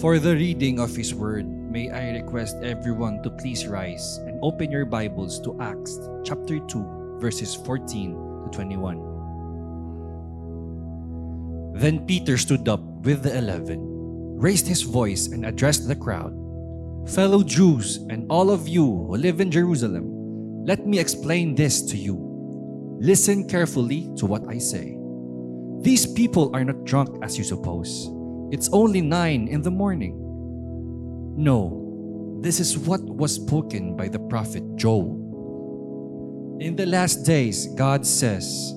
For the reading of His Word, may I request everyone to please rise and open your Bibles to Acts chapter 2, verses 14 to 21. Then Peter stood up with the eleven, raised his voice, and addressed the crowd Fellow Jews, and all of you who live in Jerusalem, let me explain this to you. Listen carefully to what I say. These people are not drunk as you suppose. It's only nine in the morning. No, this is what was spoken by the prophet Joel. In the last days, God says,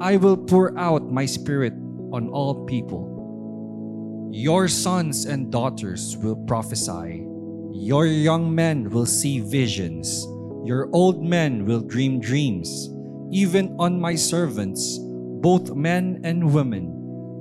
I will pour out my spirit on all people. Your sons and daughters will prophesy. Your young men will see visions. Your old men will dream dreams. Even on my servants, both men and women,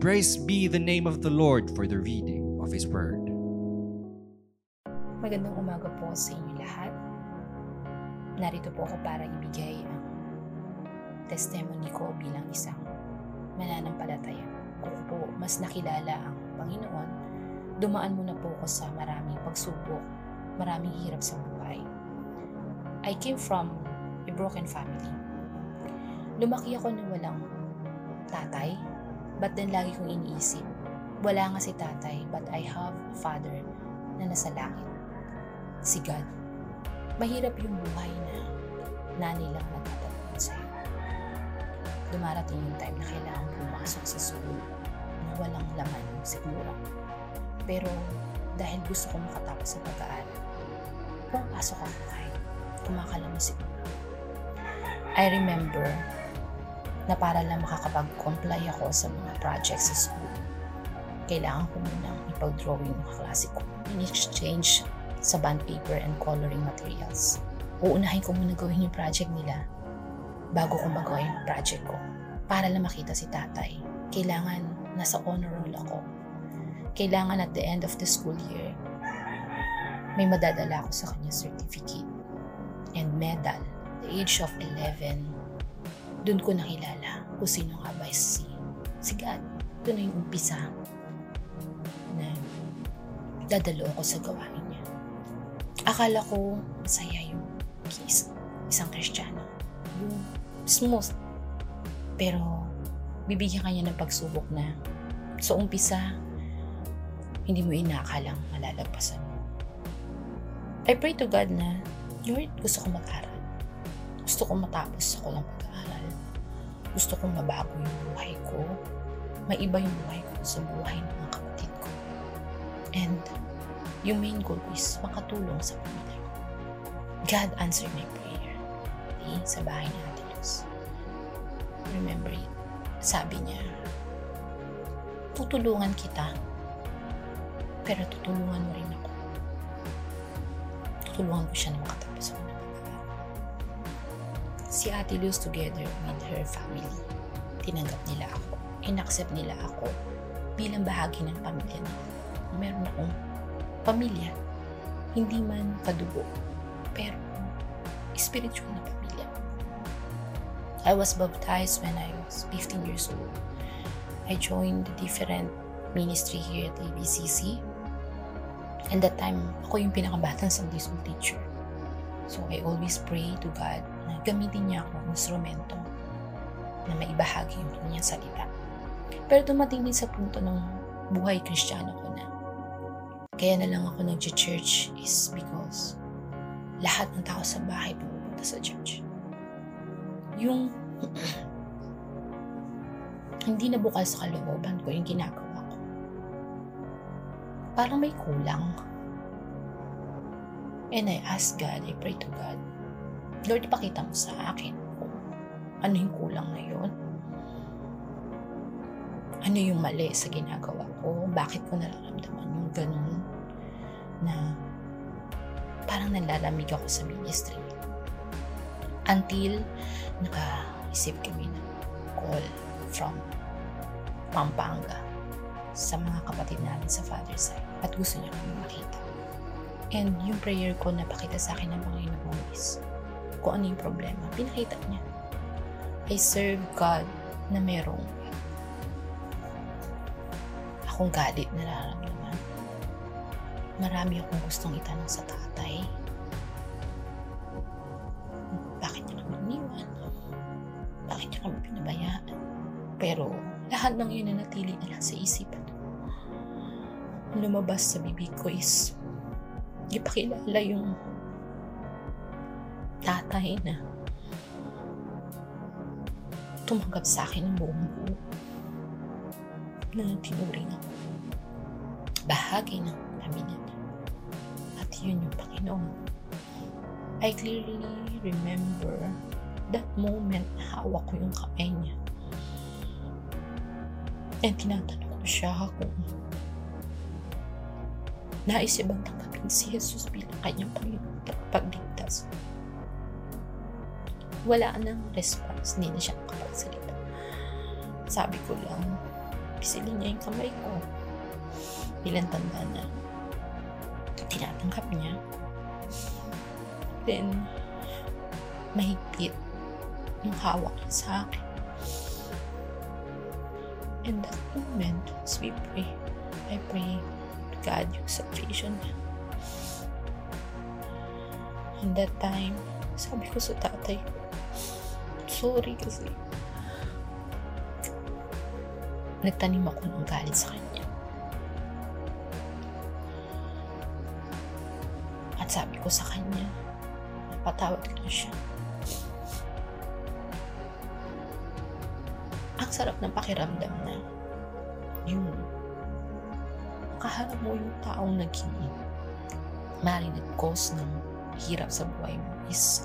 Praise be the name of the Lord for the reading of His Word. Magandang umaga po sa inyo lahat. Narito po ako para ibigay ang testimony ko bilang isang mananampalataya. Kung po mas nakilala ang Panginoon, dumaan muna po ako sa maraming pagsubok, maraming hirap sa buhay. I came from a broken family. Lumaki ako na walang tatay, but then lagi kong iniisip, wala nga si tatay, but I have a father na nasa langit si God. Mahirap yung buhay na nani lang nagtatanong sa'yo. Dumarating yung time na kailangan pumasok sa school na walang laman siguro. Pero dahil gusto ko makatapos sa pag-aaral, pumapasok ako kahit kumakalaman siguro. I remember na para lang makakapag-comply ako sa mga projects sa school, kailangan ko munang ipag-drawing yung klase ko. In exchange sa bond paper and coloring materials. Uunahin ko muna gawin yung project nila bago ko magawa yung project ko. Para lang makita si tatay, kailangan nasa honor roll ako. Kailangan at the end of the school year, may madadala ako sa kanya certificate and medal. The age of 11, dun ko nakilala kung sino nga ba si, si God. Doon na yung umpisa na dadalo ako sa gawain niya. Akala ko masaya yung kiss, isang kristyano. Yung smooth. Pero bibigyan kanya ng pagsubok na sa umpisa, hindi mo inakalang malalagpasan mo. I pray to God na, Lord, gusto ko mag-aral. Gusto ko matapos ako ng pag-aaral. Gusto kong mabago yung buhay ko. Maiba yung buhay ko sa buhay ng mga kapatid ko. And yung main goal is makatulong sa pamilya ko. God answered my prayer. Okay? Sa bahay ni Ate Luz. Remember it. Sabi niya, tutulungan kita, pero tutulungan mo rin ako. Tutulungan ko siya na makatapos ako ng. Si Ate Luz together with her family, tinanggap nila ako. In-accept nila ako bilang bahagi ng pamilya nila. Meron akong pamilya, hindi man kadugo, pero spiritual na pamilya. I was baptized when I was 15 years old. I joined the different ministry here at ABCC. And that time, ako yung pinakabatang Sunday school teacher. So I always pray to God gamitin niya ako ng instrumento na maibahagi yung kanyang salita. Pero dumating din sa punto ng buhay kristyano ko na kaya na lang ako nag-church is because lahat ng tao sa bahay pumupunta sa church. Yung hindi na bukal sa kalooban ko yung ginagawa ko. Parang may kulang. And I ask God, I pray to God, Lord, ipakita mo sa akin kung ano yung kulang na yun. Ano yung mali sa ginagawa ko? Bakit ko nararamdaman yung ganun na parang nalalamig ako sa ministry. Until naka-receive kami ng call from Pampanga sa mga kapatid namin sa father side at gusto niya kami makita. And yung prayer ko na pakita sa akin ng Panginoon is kung ano yung problema, pinakita niya. I serve God na merong akong galit na nararamdaman. Marami akong gustong itanong sa tatay. Bakit niya kami iniwan? Bakit niya kami pinabayaan? Pero lahat ng yun na natili na lang sa isipan. Lumabas sa bibig ko is ipakilala yung tatay na tumanggap sa akin ng buong buo na tinuring ako. Bahagi ng pamilya niya. At yun yung Panginoon. I clearly remember that moment na hawak ko yung kamay niya. And tinatanong ko siya kung nais niya bang tanggapin si Jesus bilang kanyang Panginoon at pagligtas. Wala nang response, hindi na siya nakapagsalita. Sabi ko lang, pisilin niya yung kamay ko. Bilang tanda na tinatanggap niya. Then, mahigpit yung hawak niya sa akin. In that moment, as we pray, I pray to God yung salvation niya. In that time, sabi ko sa tatay ko, sorry kasi nagtanim ako ng galit sa kanya. At sabi ko sa kanya, napatawad ko siya. Ang sarap ng pakiramdam na yung kaharap mo yung taong naging maaaring nag-cause ng hirap sa buhay mo is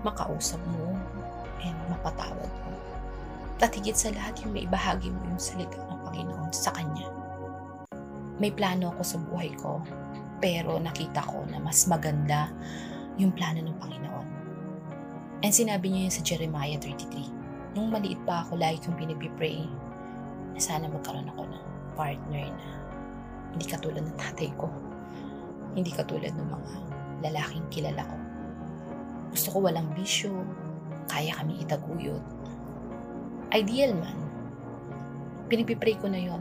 makausap mo and mapatawad mo. At higit sa lahat yung may bahagi mo yung salita ng Panginoon sa Kanya. May plano ako sa buhay ko, pero nakita ko na mas maganda yung plano ng Panginoon. And sinabi niya yun sa Jeremiah 33. Nung maliit pa ako, lagi kong pinipipray na sana magkaroon ako ng partner na hindi katulad ng tatay ko. Hindi katulad ng mga lalaking kilala ko. Gusto ko walang bisyo, kaya kami itaguyod. Ideal man. Pinipipray ko na yon.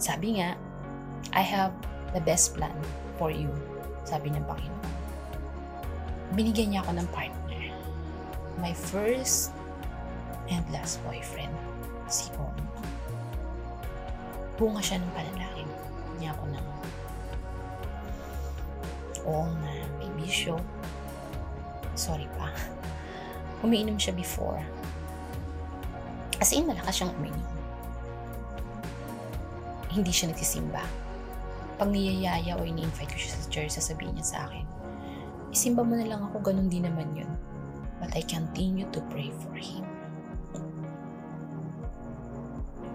Sabi nga, I have the best plan for you, sabi ng Panginoon. Binigyan niya ako ng partner. My first and last boyfriend, si Om. Bunga siya ng panalangin niya ako ng Om na may bisyo. Sorry pa. Umiinom siya before. As in, malakas siyang uminom. Hindi siya nagsisimba. Pag niyayaya o ini-invite ko siya sa church, sasabihin niya sa akin, isimba mo na lang ako, ganun din naman yun. But I continue to pray for him.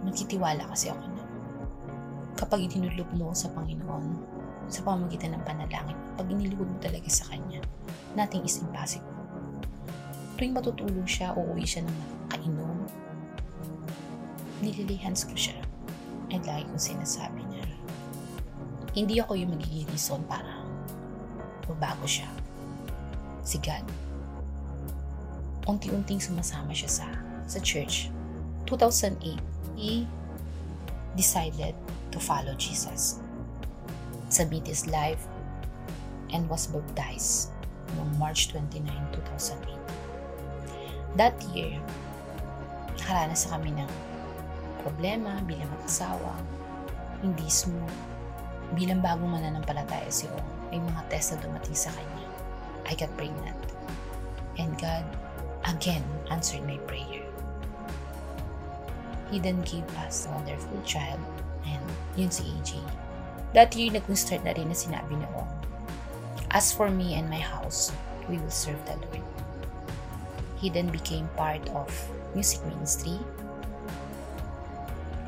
Nagkitiwala kasi ako na kapag itinulog mo sa Panginoon, sa pamagitan ng panalangin, pag iniluhod mo talaga sa Kanya, nothing is impossible. Tuwing matutulog siya, uuwi siya ng nakainom, nililihans ko siya. And lagi kong sinasabi niya, hindi ako yung magiging reason para magbago siya. Si God. Unti-unting sumasama siya sa, sa church. 2008, he decided to follow Jesus. Submit his life and was baptized noong March 29, 2008. That year, nakaranas na kami ng problema bilang mag-asawa, hindi smooth. Bilang bagong mananampalataya si Ong, may mga test na dumating sa kanya. I got pregnant. And God, again, answered my prayer. He then gave us a wonderful child, and yun si AJ. That year, nag-start na rin na sinabi ni Ong, As for me and my house, we will serve the Lord. He then became part of music ministry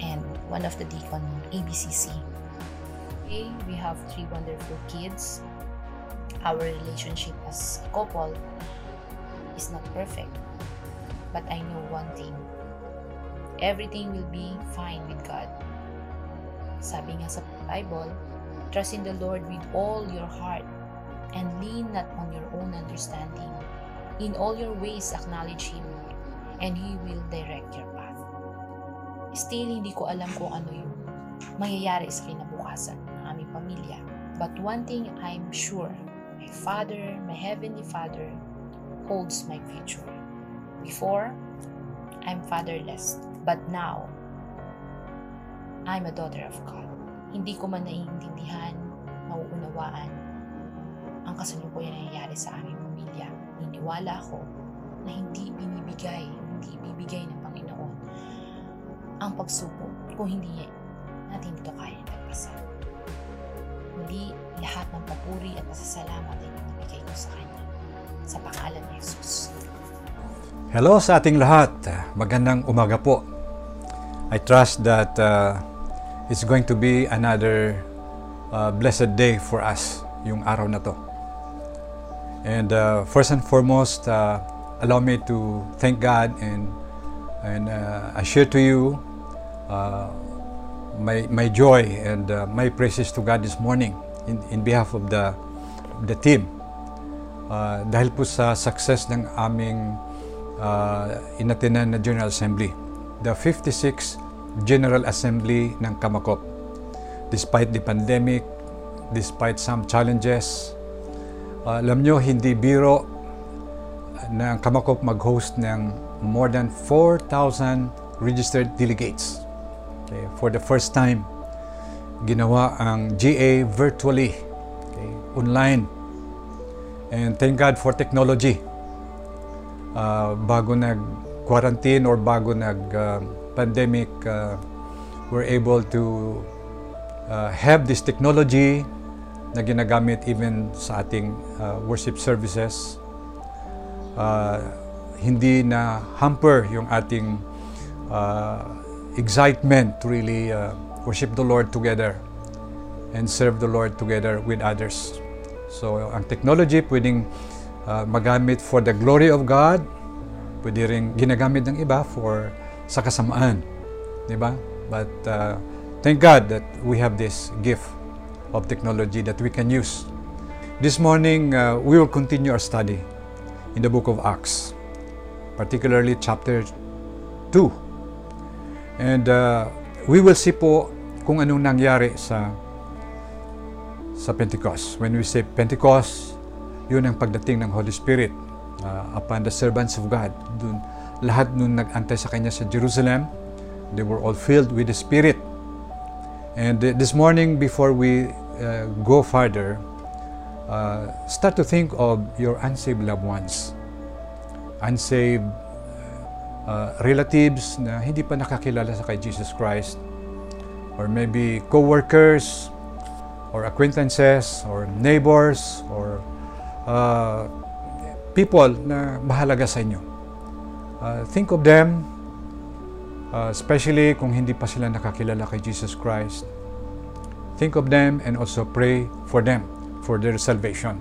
and one of the deacon ABCC Okay, we have three wonderful kids. Our relationship as a couple is not perfect. But I know one thing. Everything will be fine with God. Sabi nga sa Bible, trust in the Lord with all your heart and lean not on your own understanding. In all your ways acknowledge Him and He will direct your path. Still, hindi ko alam kung ano yung mangyayari sa kinabukasan ng aming pamilya. But one thing I'm sure, my Father, my Heavenly Father, holds my future. Before, I'm fatherless. But now, I'm a daughter of God. Hindi ko man naiintindihan, nauunawaan ang kasalukuyan na nangyayari sa aming pamilya. Niniwala ako na hindi binibigay, hindi bibigay ng Panginoon ang pagsubok kung hindi natin ito kaya nagpasan. Muli, lahat ng papuri at pasasalamat ay binibigay ko sa Kanya. Sa pangalan ni Jesus. Hello sa ating lahat. Magandang umaga po. I trust that uh, it's going to be another uh, blessed day for us, yung araw na to. And uh, first and foremost, uh, allow me to thank God and and uh, I share to you uh, my my joy and uh, my praises to God this morning in in behalf of the the team. Uh, dahil po sa success ng aming uh, inatinan na General Assembly, the 56th General Assembly ng Kamakop. Despite the pandemic, despite some challenges, uh, alam nyo, hindi biro na ang Kamakop mag-host ng more than 4,000 registered delegates. Okay, for the first time, ginawa ang GA virtually, okay, online. And thank God for technology. Uh, bago nag-quarantine or bago nag-pandemic, uh, we're able to uh, have this technology na ginagamit even sa ating uh, worship services. Uh, hindi na hamper yung ating uh, excitement to really uh, worship the Lord together and serve the Lord together with others. So, ang technology pwedeng uh, magamit for the glory of God, pwede rin ginagamit ng iba for sa kasamaan. Di ba? But uh, thank God that we have this gift of technology that we can use. This morning, uh, we will continue our study in the book of Acts, particularly chapter 2. And uh, we will see po kung anong nangyari sa sa Pentecost. When we say Pentecost, yun ang pagdating ng Holy Spirit uh, upon the servants of God. Dun, lahat nun nag-antay sa Kanya sa Jerusalem, they were all filled with the Spirit. And uh, this morning, before we uh, go further, uh, start to think of your unsaved loved ones. Unsaved uh, relatives na hindi pa nakakilala sa kay Jesus Christ or maybe co-workers or acquaintances or neighbors or uh, people na mahalaga sa inyo. Uh, think of them, uh, especially kung hindi pa sila nakakilala kay Jesus Christ. Think of them and also pray for them, for their salvation.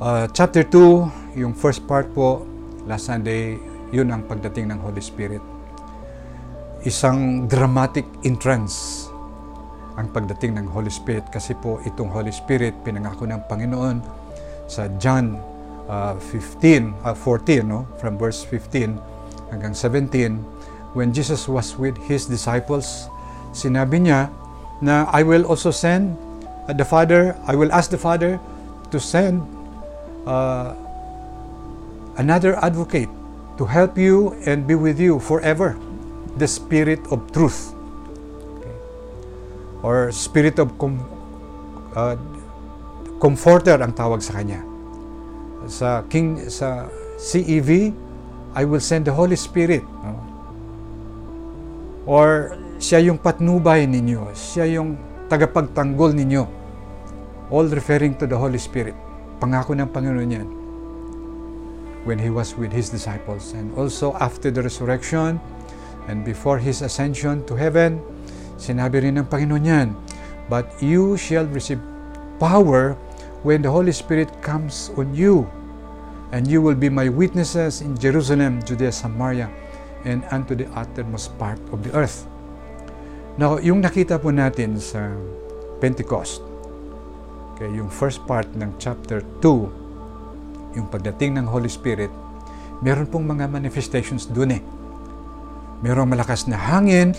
Uh, chapter 2, yung first part po, last Sunday, yun ang pagdating ng Holy Spirit. Isang dramatic entrance ang pagdating ng Holy Spirit kasi po itong Holy Spirit pinangako ng Panginoon sa John uh, 15 uh, 14 no from verse 15 hanggang 17 when Jesus was with his disciples sinabi niya na I will also send uh, the Father I will ask the Father to send uh, another advocate to help you and be with you forever the spirit of truth or spirit of com- uh, comforter ang tawag sa kanya. Sa King sa CEV, I will send the Holy Spirit. Or siya yung patnubay ninyo, siya yung tagapagtanggol ninyo. All referring to the Holy Spirit. Pangako ng Panginoon yan when He was with His disciples. And also after the resurrection and before His ascension to heaven, Sinabi rin ng Panginoon yan, but you shall receive power when the Holy Spirit comes on you, and you will be my witnesses in Jerusalem, Judea, Samaria, and unto the uttermost part of the earth. Now, yung nakita po natin sa Pentecost, okay, yung first part ng chapter 2, yung pagdating ng Holy Spirit, meron pong mga manifestations dun eh. Merong malakas na hangin,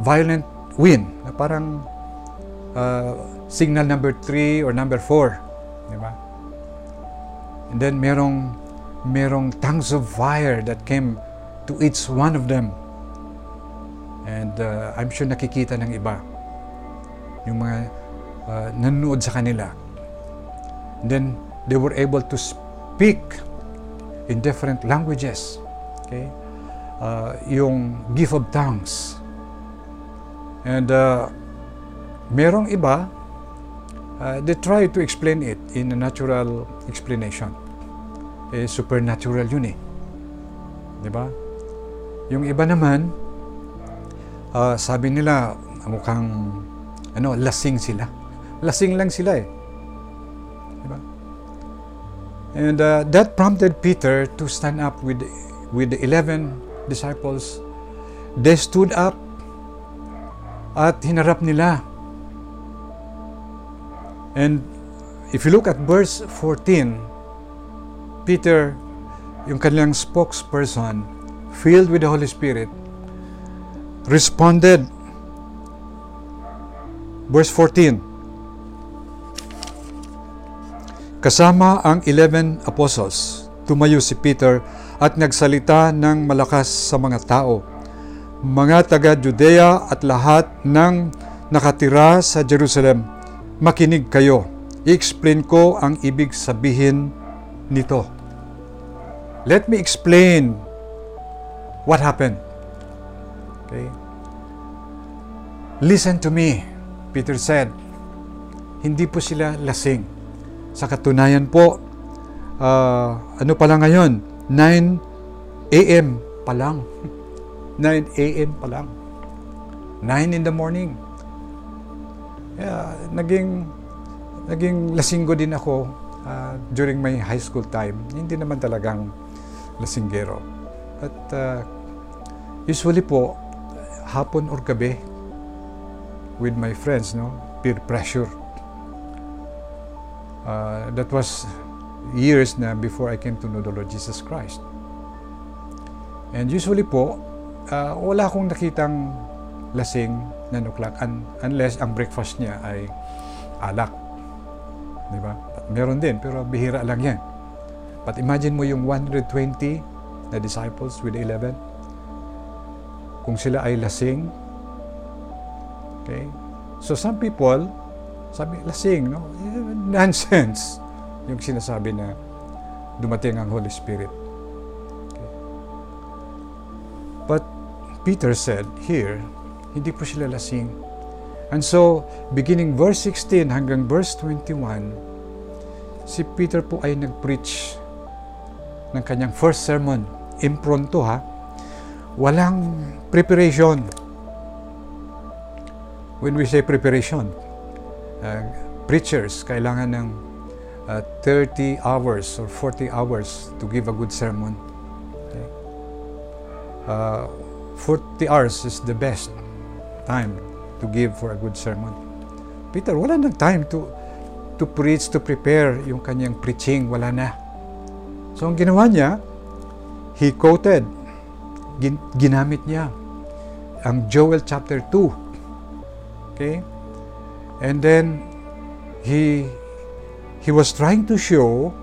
violent wind, na parang uh, signal number 3 or number 4. Di ba? And then merong, merong tongues of fire that came to each one of them. And uh, I'm sure nakikita ng iba. Yung mga uh, nanonood sa kanila. And then they were able to speak in different languages. Okay? Uh, yung gift of tongues. And uh, merong iba, uh, they try to explain it in a natural explanation. Eh, supernatural yun eh. Di ba? Yung iba naman, uh, sabi nila, mukhang ano, lasing sila. Lasing lang sila eh. Di ba? And uh, that prompted Peter to stand up with with the 11 disciples. They stood up at hinarap nila. And if you look at verse 14, Peter, yung kanilang spokesperson, filled with the Holy Spirit, responded. Verse 14, Kasama ang 11 apostles, tumayo si Peter at nagsalita ng malakas sa mga tao mga taga Judea at lahat ng nakatira sa Jerusalem, makinig kayo. I-explain ko ang ibig sabihin nito. Let me explain what happened. Okay? Listen to me, Peter said. Hindi po sila lasing. Sa katunayan po, uh, ano pa lang ngayon? 9 a.m. pa lang. 9 a.m. pa lang. 9 in the morning. Kaya naging naging lasinggo din ako uh, during my high school time. Hindi naman talagang lasinggero. But uh, usually po, hapon or gabi, with my friends, no, peer pressure. Uh, that was years na before I came to know the Lord Jesus Christ. And usually po, uh, wala akong nakitang lasing na o'clock un- unless ang breakfast niya ay alak. Di ba? Meron din, pero bihira lang yan. But imagine mo yung 120 na disciples with 11. Kung sila ay lasing, okay? So some people, sabi, lasing, no? Nonsense yung sinasabi na dumating ang Holy Spirit. Okay? But Peter said here, hindi po sila lasing. And so, beginning verse 16 hanggang verse 21, si Peter po ay nag-preach ng kanyang first sermon. Impronto ha. Walang preparation. When we say preparation, uh, preachers kailangan ng uh, 30 hours or 40 hours to give a good sermon. Okay? Uh, 40 hours is the best time to give for a good sermon. Peter, wala nang time to to preach, to prepare yung kanyang preaching. Wala na. So, ang ginawa niya, he quoted, gin, ginamit niya ang Joel chapter 2. Okay? And then, he he was trying to show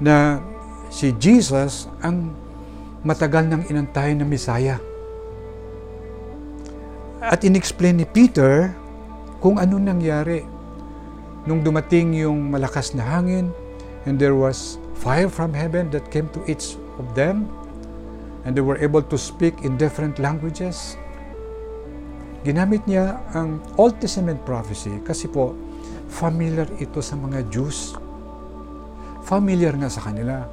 na si Jesus ang matagal nang inantay na Misaya. At inexplain ni Peter kung ano nangyari nung dumating yung malakas na hangin and there was fire from heaven that came to each of them and they were able to speak in different languages. Ginamit niya ang Old Testament prophecy kasi po familiar ito sa mga Jews. Familiar nga sa kanila,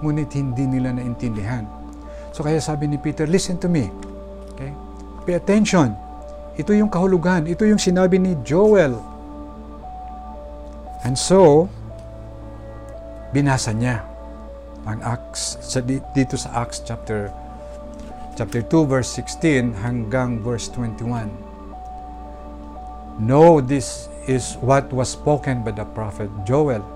ngunit hindi nila naintindihan. So kaya sabi ni Peter, listen to me. Okay? Pay attention. Ito yung kahulugan. Ito yung sinabi ni Joel. And so, binasa niya ang Acts sa dito sa Acts chapter chapter 2 verse 16 hanggang verse 21. No, this is what was spoken by the prophet Joel.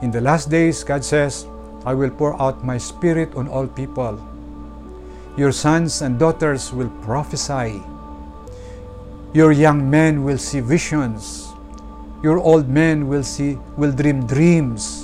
In the last days, God says, I will pour out my spirit on all people. Your sons and daughters will prophesy. Your young men will see visions. Your old men will see will dream dreams.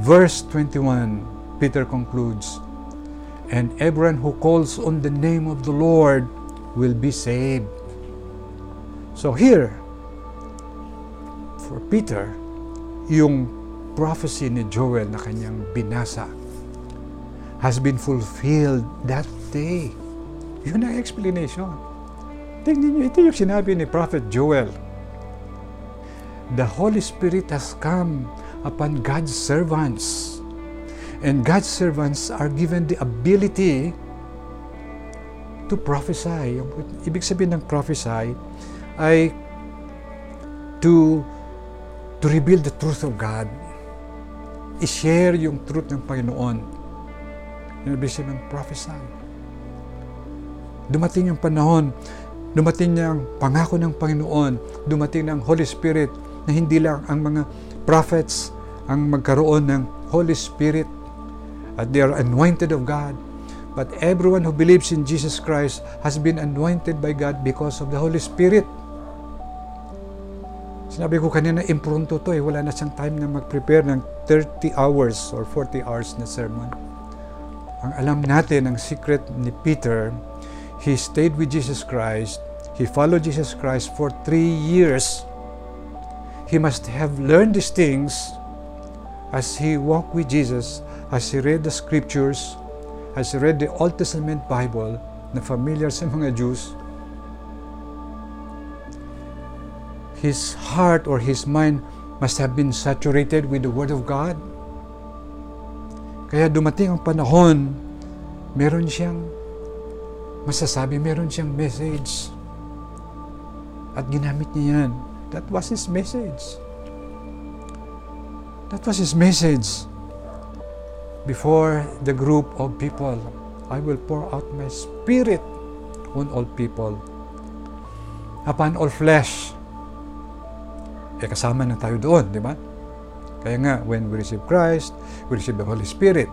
Verse 21, Peter concludes, And everyone who calls on the name of the Lord will be saved. So here, for Peter, yung prophecy ni Joel na kanyang binasa has been fulfilled that day. Yun ang explanation. Tingnan niyo, ito yung sinabi ni Prophet Joel. The Holy Spirit has come upon God's servants. And God's servants are given the ability to prophesy. Yung, ibig sabihin ng prophesy ay to to reveal the truth of God. I-share yung truth ng Panginoon. Yung ibig sabihin ng prophesy. Dumating yung panahon, dumating yung pangako ng Panginoon, dumating ng Holy Spirit na hindi lang ang mga prophets ang magkaroon ng Holy Spirit at they are anointed of God. But everyone who believes in Jesus Christ has been anointed by God because of the Holy Spirit. Sinabi ko kanina, impronto to eh. Wala na siyang time na mag-prepare ng 30 hours or 40 hours na sermon. Ang alam natin, ang secret ni Peter, he stayed with Jesus Christ. He followed Jesus Christ for three years. He must have learned these things as he walked with Jesus, as he read the scriptures, as he read the Old Testament Bible na familiar sa mga Jews, his heart or his mind must have been saturated with the Word of God. Kaya dumating ang panahon, meron siyang masasabi, meron siyang message. At ginamit niya yan. That was his message. That was his message before the group of people. I will pour out my spirit on all people, upon all flesh. Eh kasama na tayo doon, di ba? Kaya nga, when we receive Christ, we receive the Holy Spirit.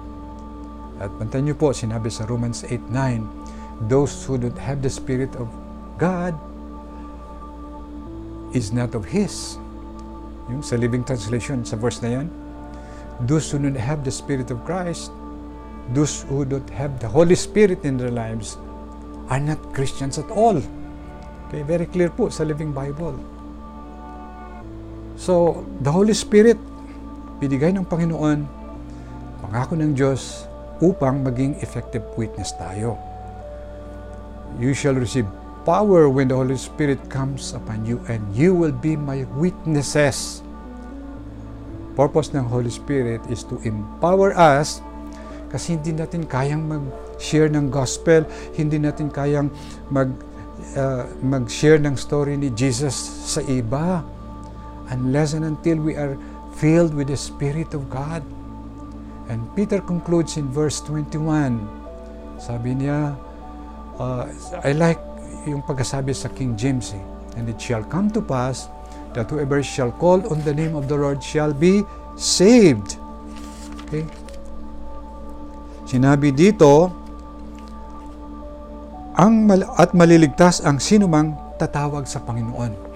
At pantan niyo po, sinabi sa Romans 8.9, those who don't have the Spirit of God is not of His. Yung sa Living Translation, sa verse na yan, those who don't have the Spirit of Christ, those who don't have the Holy Spirit in their lives, are not Christians at all. Okay, very clear po sa Living Bible. So, the Holy Spirit, binigay ng Panginoon, pangako ng Diyos, upang maging effective witness tayo. You shall receive power when the Holy Spirit comes upon you and you will be my witnesses. Purpose ng Holy Spirit is to empower us kasi hindi natin kayang mag-share ng gospel, hindi natin kayang mag uh, mag-share ng story ni Jesus sa iba unless and until we are filled with the Spirit of God. And Peter concludes in verse 21. Sabi niya, uh, I like yung pagkasabi sa King James eh, And it shall come to pass that whoever shall call on the name of the Lord shall be saved. Okay? Sinabi dito, ang mal- at maliligtas ang sinumang tatawag sa Panginoon.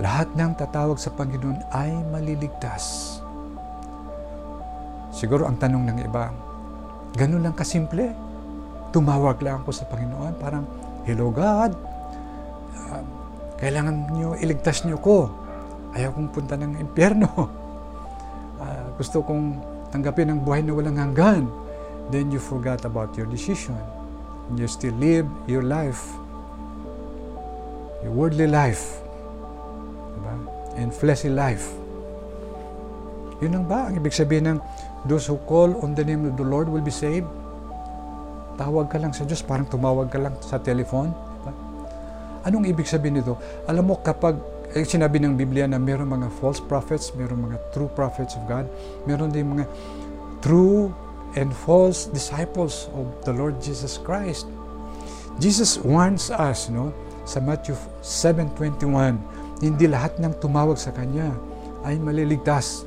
Lahat ng tatawag sa Panginoon ay maliligtas. Siguro ang tanong ng iba, ganun lang kasimple. Tumawag lang ako sa Panginoon, parang Hello God, uh, kailangan niyo iligtas niyo ko. Ayaw kong punta ng impyerno. Uh, gusto kong tanggapin ang buhay na walang hanggan. Then you forgot about your decision. And you still live your life. Your worldly life. Diba? And fleshly life. Yun lang ba? Ang ibig sabihin ng those who call on the name of the Lord will be saved? Tawag ka lang sa Diyos, parang tumawag ka lang sa telephone. Diba? Anong ibig sabihin nito? Alam mo, kapag eh, sinabi ng Biblia na meron mga false prophets, meron mga true prophets of God, meron din mga true and false disciples of the Lord Jesus Christ. Jesus warns us, no, sa Matthew 7.21, hindi lahat ng tumawag sa Kanya ay maliligtas.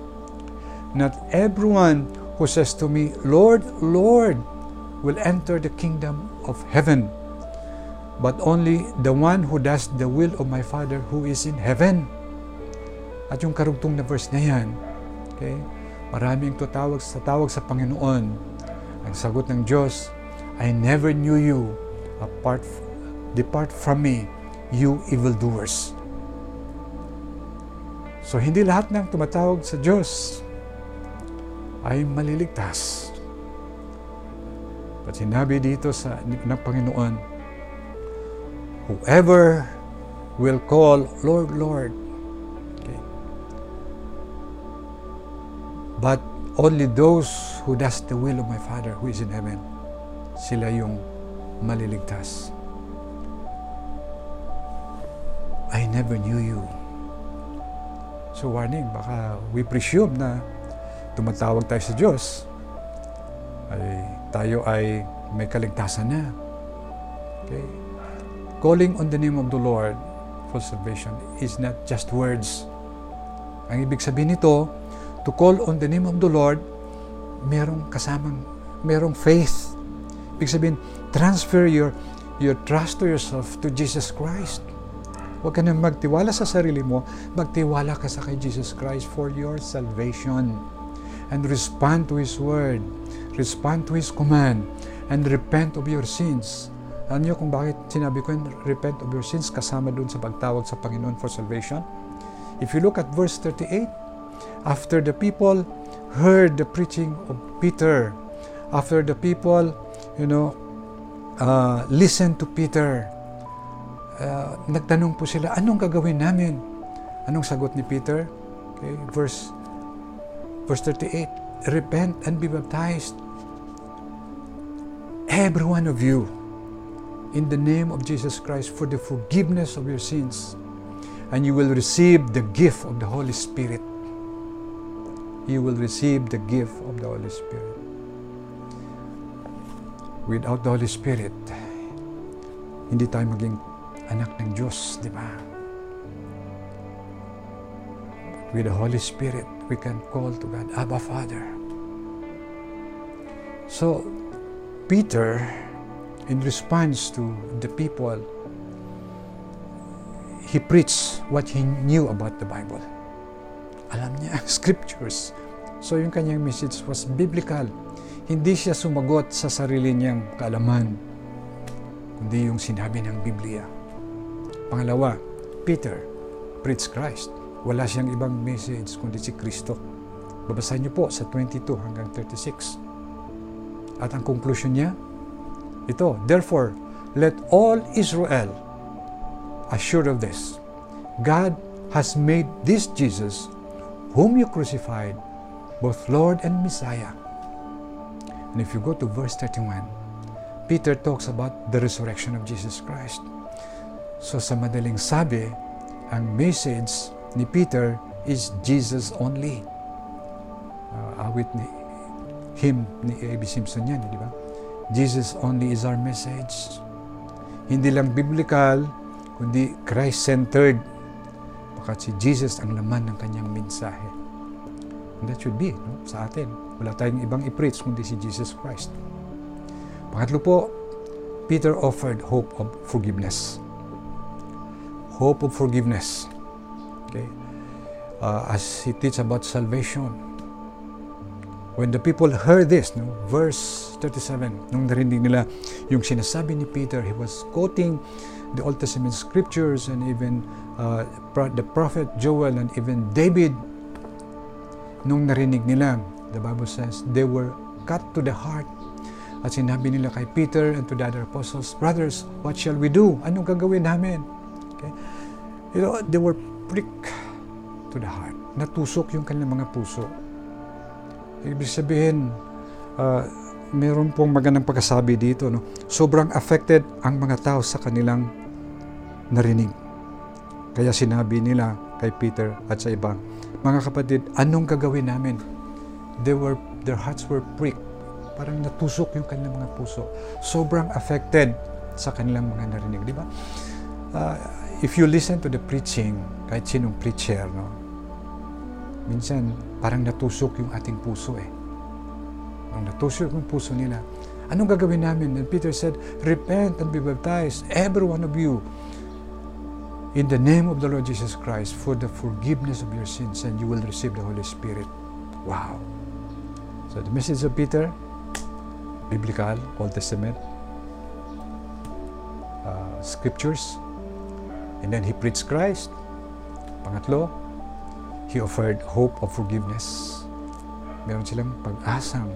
Not everyone who says to me, Lord, Lord, will enter the kingdom of heaven, but only the one who does the will of my Father who is in heaven. At yung karugtong na verse na yan, okay, maraming tutawag sa tawag sa Panginoon. Ang sagot ng Diyos, I never knew you. Apart, depart from me, you evildoers. So, hindi lahat ng tumatawag sa Diyos ay maliligtas. But sinabi dito sa ng Panginoon, whoever will call Lord, Lord, okay, but only those who does the will of my Father who is in heaven, sila yung maliligtas. I never knew you. So warning, baka we presume na tumatawag tayo sa Diyos, ay tayo ay may kaligtasan na. Okay? Calling on the name of the Lord for salvation is not just words. Ang ibig sabihin nito, to call on the name of the Lord, merong kasamang, merong faith. Ibig sabihin, transfer your your trust to yourself to Jesus Christ. Huwag ka na magtiwala sa sarili mo, magtiwala ka sa kay Jesus Christ for your salvation. And respond to His Word, respond to His command, and repent of your sins. Alam niyo kung bakit sinabi ko yun, repent of your sins, kasama dun sa pagtawag sa Panginoon for salvation? If you look at verse 38, after the people heard the preaching of Peter, after the people, you know, uh, listened to Peter, uh, nagtanong po sila, anong gagawin namin? Anong sagot ni Peter? Okay, verse verse 38, repent and be baptized. Every one of you, in the name of Jesus Christ, for the forgiveness of your sins, and you will receive the gift of the Holy Spirit. You will receive the gift of the Holy Spirit. Without the Holy Spirit, hindi tayo maging anak ng Diyos, di ba? With the Holy Spirit, we can call to God, Abba Father. So, Peter, in response to the people, he preached what he knew about the Bible. Alam niya ang scriptures. So, yung kanyang message was biblical. Hindi siya sumagot sa sarili niyang kaalaman, kundi yung sinabi ng Biblia. Pangalawa, Peter preached Christ. Wala siyang ibang message kundi si Kristo. Babasahin niyo po sa 22 hanggang 36. At ang conclusion niya, ito, Therefore, let all Israel assured of this. God has made this Jesus, whom you crucified, both Lord and Messiah. And if you go to verse 31, Peter talks about the resurrection of Jesus Christ. So sa madaling sabi, ang message ni Peter is Jesus only. Uh, awit ni him ni A.B. Simpson yan, di ba? Jesus only is our message. Hindi lang biblical, kundi Christ-centered. Baka si Jesus ang laman ng kanyang mensahe. And that should be no? sa atin. Wala tayong ibang i-preach kundi si Jesus Christ. Pangatlo po, Peter offered hope of forgiveness. Hope of forgiveness. Okay? Uh, as he teach about salvation, When the people heard this, no, verse 37, nung narinig nila yung sinasabi ni Peter, he was quoting the Old Testament scriptures and even uh, the prophet Joel and even David. Nung narinig nila, the Bible says, they were cut to the heart. At sinabi nila kay Peter and to the other apostles, Brothers, what shall we do? Anong gagawin namin? Okay? You know, they were pricked to the heart. Natusok yung kanilang mga puso Ibig sabihin, uh, meron pong magandang pagkasabi dito. No? Sobrang affected ang mga tao sa kanilang narinig. Kaya sinabi nila kay Peter at sa iba, mga kapatid, anong gagawin namin? They were, their hearts were pricked. Parang natusok yung kanilang mga puso. Sobrang affected sa kanilang mga narinig. Di ba? Uh, if you listen to the preaching, kahit sinong preacher, no, minsan parang natusok yung ating puso eh. Ang natusok yung puso nila. Anong gagawin namin? And Peter said, Repent and be baptized, every one of you, in the name of the Lord Jesus Christ for the forgiveness of your sins and you will receive the Holy Spirit. Wow. So the message of Peter, biblical, Old Testament, uh, scriptures, and then he preached Christ. Pangatlo, He offered hope of forgiveness. Meron silang pag-asang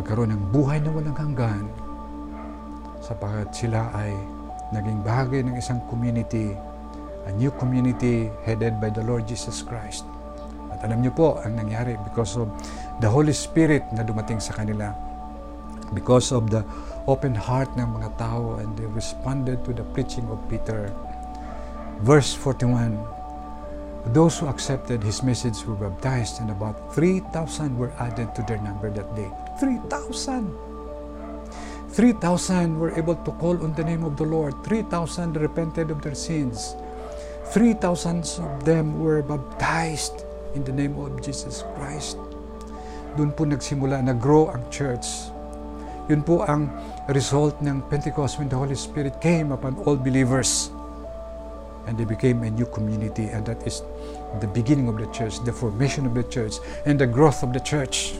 magkaroon ng buhay na walang hanggan sapagat sila ay naging bahagi ng isang community, a new community headed by the Lord Jesus Christ. At alam niyo po ang nangyari because of the Holy Spirit na dumating sa kanila. Because of the open heart ng mga tao and they responded to the preaching of Peter. Verse 41, Those who accepted his message were baptized, and about 3,000 were added to their number that day. 3,000! 3,000 were able to call on the name of the Lord. 3,000 repented of their sins. 3,000 of them were baptized in the name of Jesus Christ. Doon po nagsimula, nag-grow ang church. Yun po ang result ng Pentecost when the Holy Spirit came upon all believers and they became a new community and that is the beginning of the church, the formation of the church, and the growth of the church.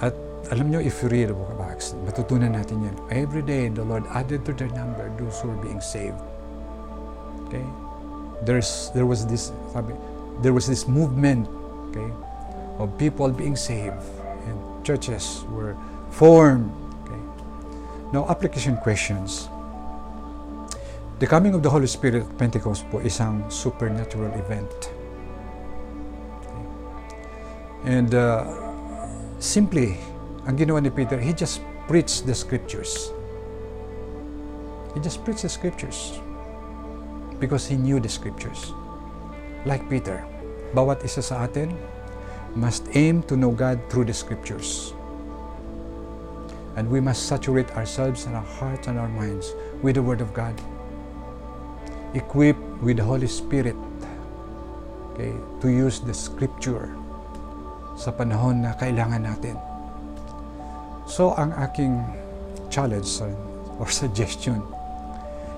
At alam nyo, if you read the book of Acts, matutunan natin yan. Every day, the Lord added to their number those who were being saved. Okay? There's, there was this, sabi, there was this movement, okay, of people being saved, and churches were formed. Okay? Now, application questions. The coming of the Holy Spirit at Pentecost po isang supernatural event. And uh, simply, ang ginawa ni Peter, he just preached the scriptures. He just preached the scriptures because he knew the scriptures. Like Peter, bawat isa sa atin must aim to know God through the scriptures. And we must saturate ourselves and our hearts and our minds with the Word of God equipped with the Holy Spirit okay, to use the Scripture sa panahon na kailangan natin. So, ang aking challenge or suggestion,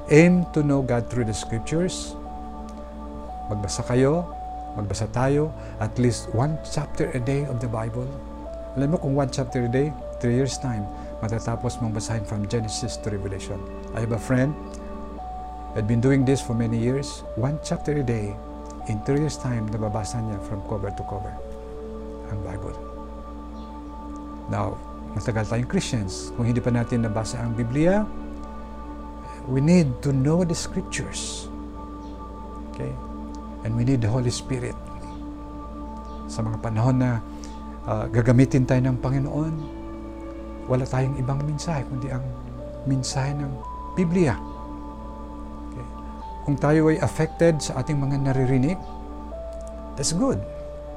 aim to know God through the Scriptures. Magbasa kayo, magbasa tayo, at least one chapter a day of the Bible. Alam mo kung one chapter a day, three years time, matatapos mong basahin from Genesis to Revelation. I have a friend, had been doing this for many years, one chapter a day, in three years' time, nababasa niya from cover to cover ang Bible. Now, matagal tayong Christians. Kung hindi pa natin nabasa ang Biblia, we need to know the Scriptures. Okay? And we need the Holy Spirit. Sa mga panahon na uh, gagamitin tayo ng Panginoon, wala tayong ibang mensahe, kundi ang mensahe ng Biblia. Kung tayo ay affected sa ating mga naririnig, that's good.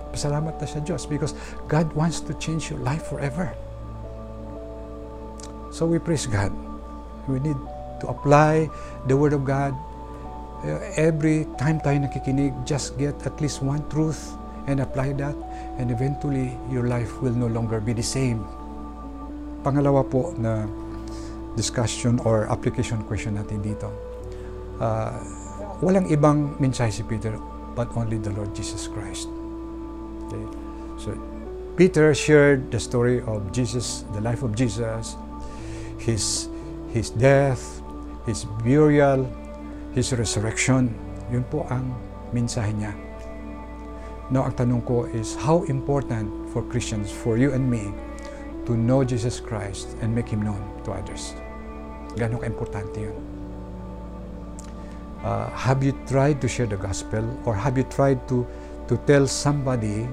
Pasalamat na sa Diyos because God wants to change your life forever. So we praise God. We need to apply the Word of God. Uh, every time tayo nakikinig, just get at least one truth and apply that and eventually your life will no longer be the same. Pangalawa po na discussion or application question natin dito uh, walang ibang mensahe si Peter but only the Lord Jesus Christ. Okay? So Peter shared the story of Jesus, the life of Jesus, his his death, his burial, his resurrection. Yun po ang mensahe niya. Now, ang tanong ko is, how important for Christians, for you and me, to know Jesus Christ and make Him known to others? Gano'ng ka-importante yun? Uh, have you tried to share the gospel or have you tried to to tell somebody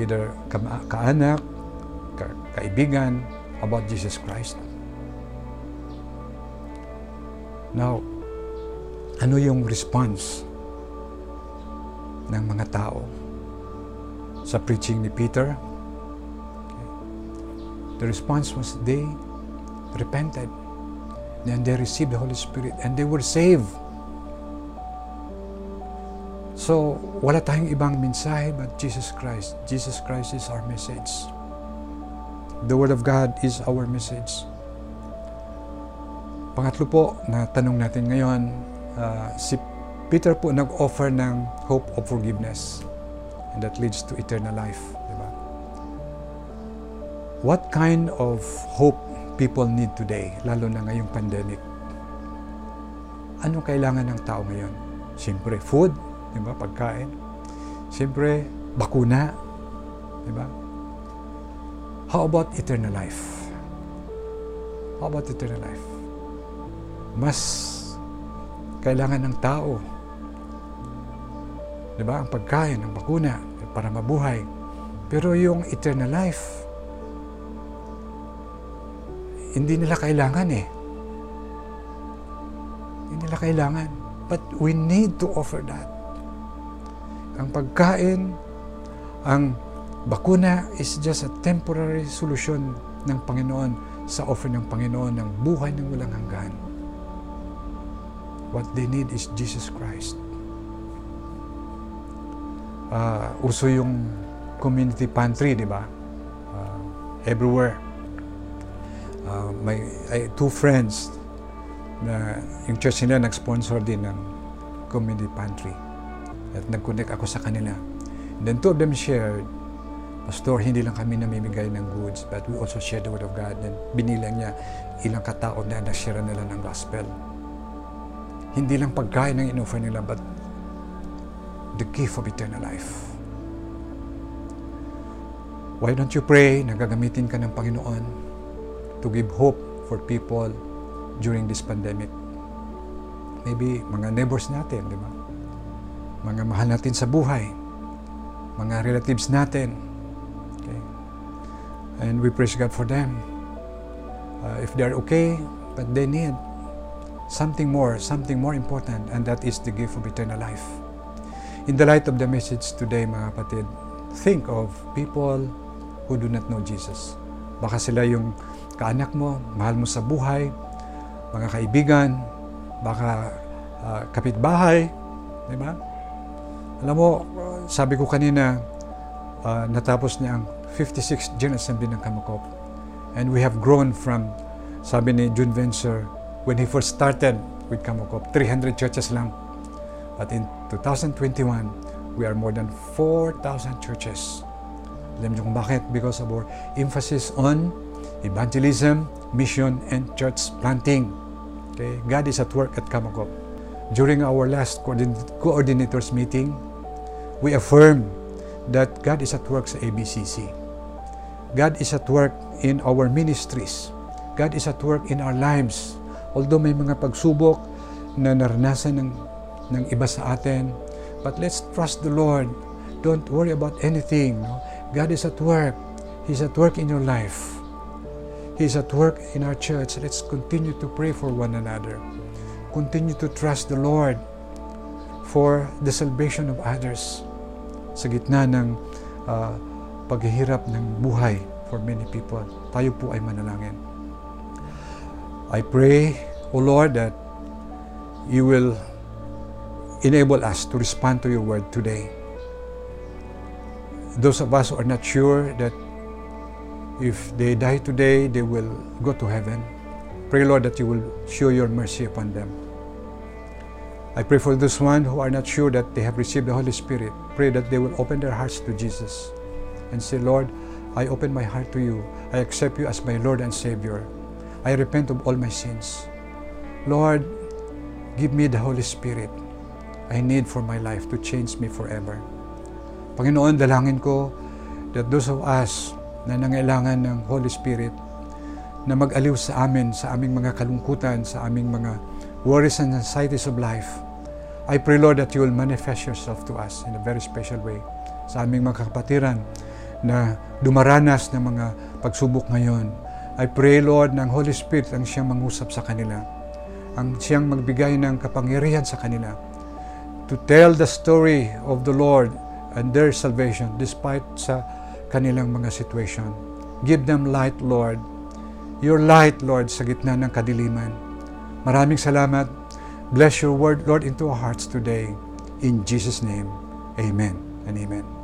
either ka- kaanak, ka- kaibigan about Jesus Christ? Now, ano yung response ng mga tao sa preaching ni Peter? Okay. The response was they repented. Then they received the Holy Spirit and they were saved. So, wala tayong ibang mensahe but Jesus Christ. Jesus Christ is our message. The Word of God is our message. Pangatlo po na tanong natin ngayon, uh, si Peter po nag-offer ng hope of forgiveness and that leads to eternal life. Diba? What kind of hope people need today, lalo na ngayong pandemic? Anong kailangan ng tao ngayon? Siyempre, food, di ba? Pagkain. Siyempre, bakuna, di ba? How about eternal life? How about eternal life? Mas kailangan ng tao. Di ba? Ang pagkain, ang bakuna, para mabuhay. Pero yung eternal life, hindi nila kailangan eh. Hindi nila kailangan. But we need to offer that. Ang pagkain, ang bakuna is just a temporary solution ng Panginoon sa offer ng Panginoon ng buhay ng walang hanggan. What they need is Jesus Christ. Uh, uso yung community pantry, di ba? Uh, everywhere. Uh, may ay, two friends na yung church nila nag-sponsor din ng community pantry. At nag-connect ako sa kanila. And then two of them shared, Pastor, hindi lang kami namimigay ng goods, but we also share the Word of God. And binilang niya ilang katao na nashare nila ng gospel. Hindi lang pagkain ang inoffer nila, but the gift of eternal life. Why don't you pray na gagamitin ka ng Panginoon to give hope for people during this pandemic? Maybe mga neighbors natin, di ba? Mga mahal natin sa buhay, mga relatives natin. Okay? And we praise God for them. Uh, if they're okay, but they need something more, something more important, and that is the gift of eternal life. In the light of the message today, mga kapatid, think of people who do not know Jesus. Baka sila yung kaanak mo, mahal mo sa buhay, mga kaibigan, baka uh, kapitbahay, di ba? Alam mo, sabi ko kanina, uh, natapos niya ang 56th General Assembly ng Kamakop. And we have grown from, sabi ni June Venture, when he first started with Kamakop, 300 churches lang. But in 2021, we are more than 4,000 churches. Alam niyo kung bakit? Because of our emphasis on evangelism, mission, and church planting. Okay? God is at work at Kamakop. During our last coordinators meeting, we affirmed that God is at work sa ABCC. God is at work in our ministries. God is at work in our lives. Although may mga pagsubok na naranasan ng, ng iba sa atin, but let's trust the Lord. Don't worry about anything. No? God is at work. He's at work in your life. He's at work in our church. Let's continue to pray for one another. Continue to trust the Lord for the salvation of others sa gitna ng uh, paghihirap ng buhay for many people. Tayo po ay manalangin. I pray, O Lord, that you will enable us to respond to your word today. Those of us who are not sure that if they die today, they will go to heaven. Pray, Lord, that you will show your mercy upon them. I pray for those one who are not sure that they have received the Holy Spirit. Pray that they will open their hearts to Jesus. and say, Lord, I open my heart to you. I accept you as my Lord and Savior. I repent of all my sins. Lord, give me the Holy Spirit I need for my life to change me forever. Panginoon, dalangin ko that those of us na nangailangan ng Holy Spirit na mag-aliw sa amin, sa aming mga kalungkutan, sa aming mga worries and anxieties of life. I pray, Lord, that you will manifest yourself to us in a very special way sa aming mga kapatiran na dumaranas ng mga pagsubok ngayon. I pray, Lord, ng Holy Spirit ang siyang mangusap sa kanila, ang siyang magbigay ng kapangyarihan sa kanila to tell the story of the Lord and their salvation despite sa kanilang mga situation. Give them light, Lord. Your light, Lord, sa gitna ng kadiliman. Maraming salamat. Bless your word, Lord, into our hearts today. In Jesus' name, amen and amen.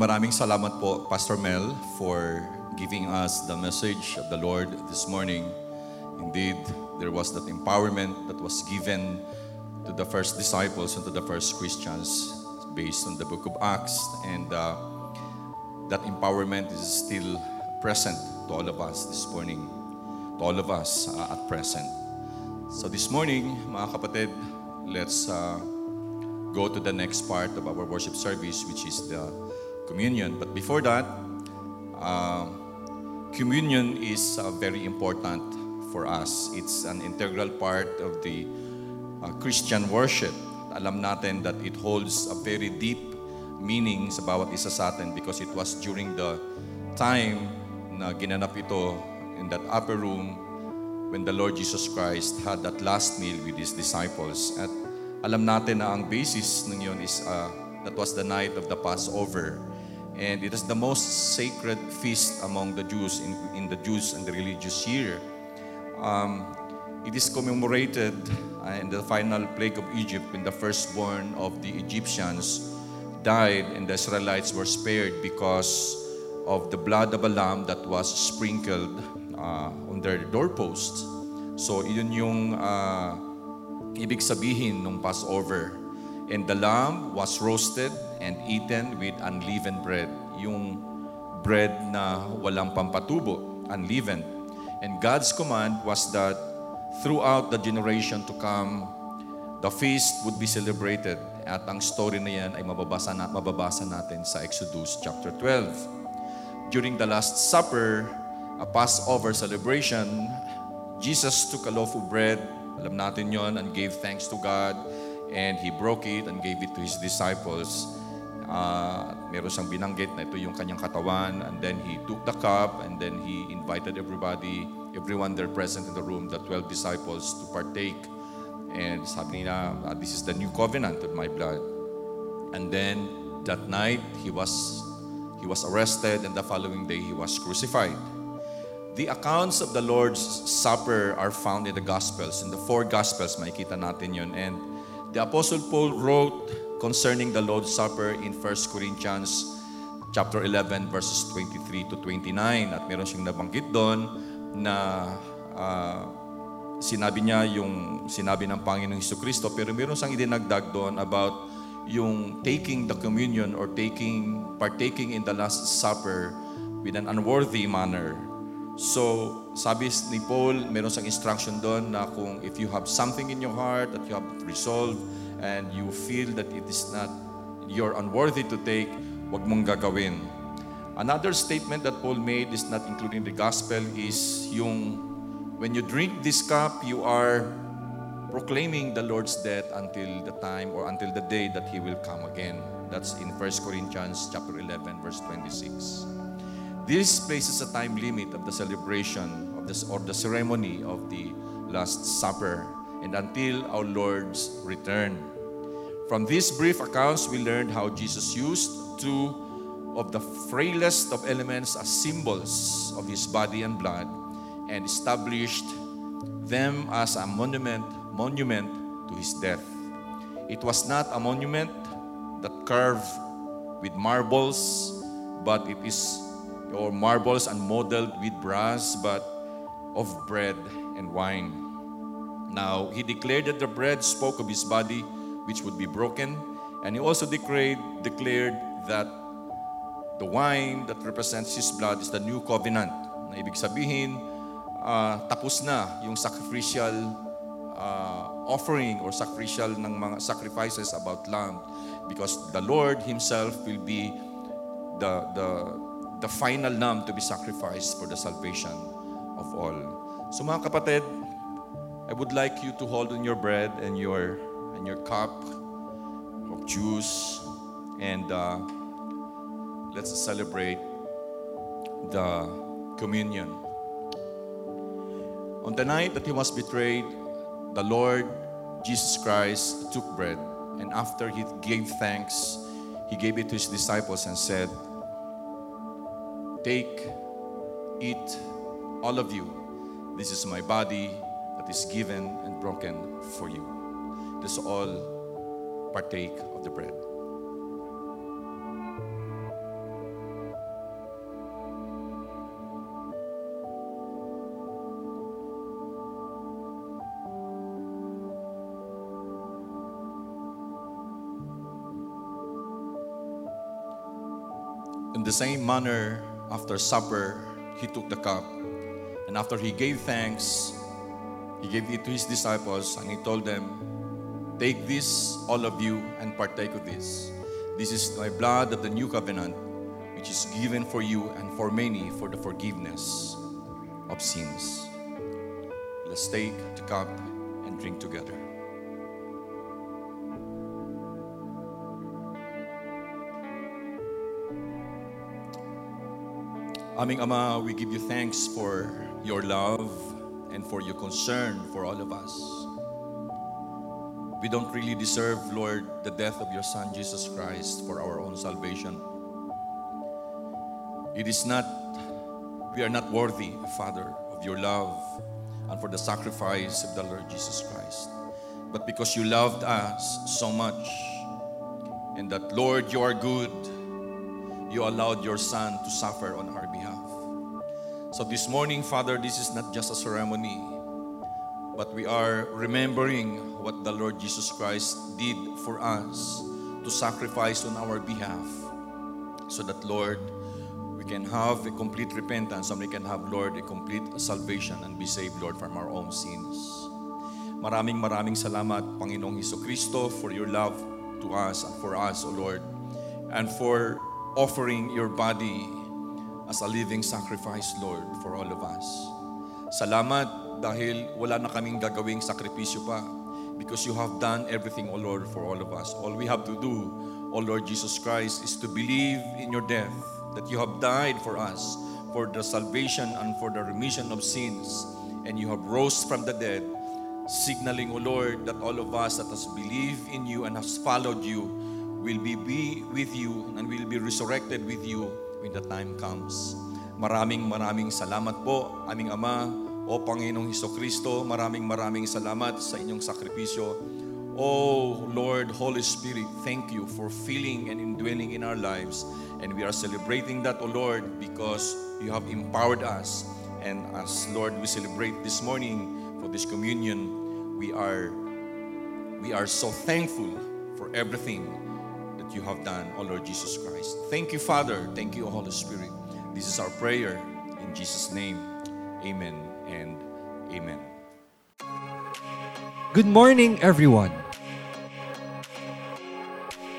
Maraming salamat po, Pastor Mel, for giving us the message of the Lord this morning. Indeed, there was that empowerment that was given to the first disciples and to the first Christians based on the book of Acts. And uh, that empowerment is still present to all of us this morning, to all of us uh, at present. So this morning, mga kapatid, let's uh, go to the next part of our worship service, which is the communion. But before that, uh, communion is uh, very important for us. It's an integral part of the uh, Christian worship. Alam natin that it holds a very deep meaning sa bawat isa sa atin because it was during the time na ginanap ito in that upper room when the Lord Jesus Christ had that last meal with His disciples. At alam natin na ang basis ng yun is uh, that was the night of the Passover. And it is the most sacred feast among the Jews in, in the Jews and the religious year. Um, it is commemorated uh, in the final plague of Egypt when the firstborn of the Egyptians died and the Israelites were spared because of the blood of a lamb that was sprinkled uh, on their doorposts. So, yun yung uh, ibig sabihin ng Passover. And the lamb was roasted and eaten with unleavened bread. Yung bread na walang pampatubo, unleavened. And God's command was that throughout the generation to come, the feast would be celebrated. At ang story na yan ay mababasa, na, mababasa natin sa Exodus chapter 12. During the Last Supper, a Passover celebration, Jesus took a loaf of bread, alam natin yon, and gave thanks to God. And He broke it and gave it to His disciples. Uh, meron siyang binanggit na ito yung kanyang katawan. And then He took the cup and then He invited everybody, everyone there present in the room, the 12 disciples to partake. And sabi niya, "Ah, this is the new covenant of my blood. And then that night, He was, he was arrested and the following day, He was crucified. The accounts of the Lord's Supper are found in the Gospels. In the four Gospels, makikita natin yun. And the Apostle Paul wrote concerning the Lord's Supper in 1 Corinthians chapter 11 verses 23 to 29. At meron siyang nabanggit doon na ah, sinabi niya yung sinabi ng Panginoong Hesus Kristo pero meron siyang idinagdag doon about yung taking the communion or taking partaking in the last supper with an unworthy manner. So, sabi ni Paul, meron siyang instruction doon na kung if you have something in your heart that you have resolved and you feel that it is not, you're unworthy to take, wag mong gagawin. Another statement that Paul made is not including the gospel is yung when you drink this cup, you are proclaiming the Lord's death until the time or until the day that He will come again. That's in 1 Corinthians chapter 11, verse 26. This places a time limit of the celebration of this or the ceremony of the Last Supper and until our Lord's return. From these brief accounts, we learned how Jesus used two of the frailest of elements as symbols of his body and blood and established them as a monument monument to his death. It was not a monument that carved with marbles, but it is or marbles and modeled with brass, but of bread and wine. Now he declared that the bread spoke of his body, which would be broken, and he also declared declared that the wine that represents his blood is the new covenant. Na ibig sabihin, ah, tapos na yung sacrificial ah, offering or sacrificial ng mga sacrifices about lamb because the Lord himself will be the the the final lamb to be sacrificed for the salvation of all. So mga kapatid, I would like you to hold on your bread and your your cup of juice and uh, let's celebrate the communion. On the night that he was betrayed, the Lord Jesus Christ took bread, and after he gave thanks, he gave it to his disciples and said, Take, eat, all of you. This is my body that is given and broken for you. Let's all partake of the bread. In the same manner, after supper, he took the cup, and after he gave thanks, he gave it to his disciples, and he told them, Take this, all of you, and partake of this. This is my blood of the new covenant, which is given for you and for many for the forgiveness of sins. Let's take the cup and drink together. Aming Ama, we give you thanks for your love and for your concern for all of us. We don't really deserve, Lord, the death of your Son, Jesus Christ, for our own salvation. It is not, we are not worthy, Father, of your love and for the sacrifice of the Lord Jesus Christ. But because you loved us so much, and that, Lord, you are good, you allowed your Son to suffer on our behalf. So this morning, Father, this is not just a ceremony, but we are remembering what the Lord Jesus Christ did for us to sacrifice on our behalf so that, Lord, we can have a complete repentance and we can have, Lord, a complete salvation and be saved, Lord, from our own sins. Maraming maraming salamat, Panginoong Heso Kristo, for your love to us and for us, O Lord, and for offering your body as a living sacrifice, Lord, for all of us. Salamat dahil wala na kaming gagawing sakripisyo pa because you have done everything, O Lord, for all of us. All we have to do, O Lord Jesus Christ, is to believe in your death, that you have died for us, for the salvation and for the remission of sins, and you have rose from the dead, signaling, O Lord, that all of us that has believed in you and has followed you will be, be with you and will be resurrected with you when the time comes. Maraming maraming salamat po, aming Ama, o Panginoong Heso Kristo, maraming maraming salamat sa inyong sakripisyo. Oh Lord, Holy Spirit, thank you for filling and indwelling in our lives. And we are celebrating that, O Lord, because you have empowered us. And as Lord, we celebrate this morning for this communion, we are we are so thankful for everything that you have done, O Lord Jesus Christ. Thank you, Father. Thank you, Holy Spirit. This is our prayer in Jesus' name. Amen and amen. Good morning, everyone.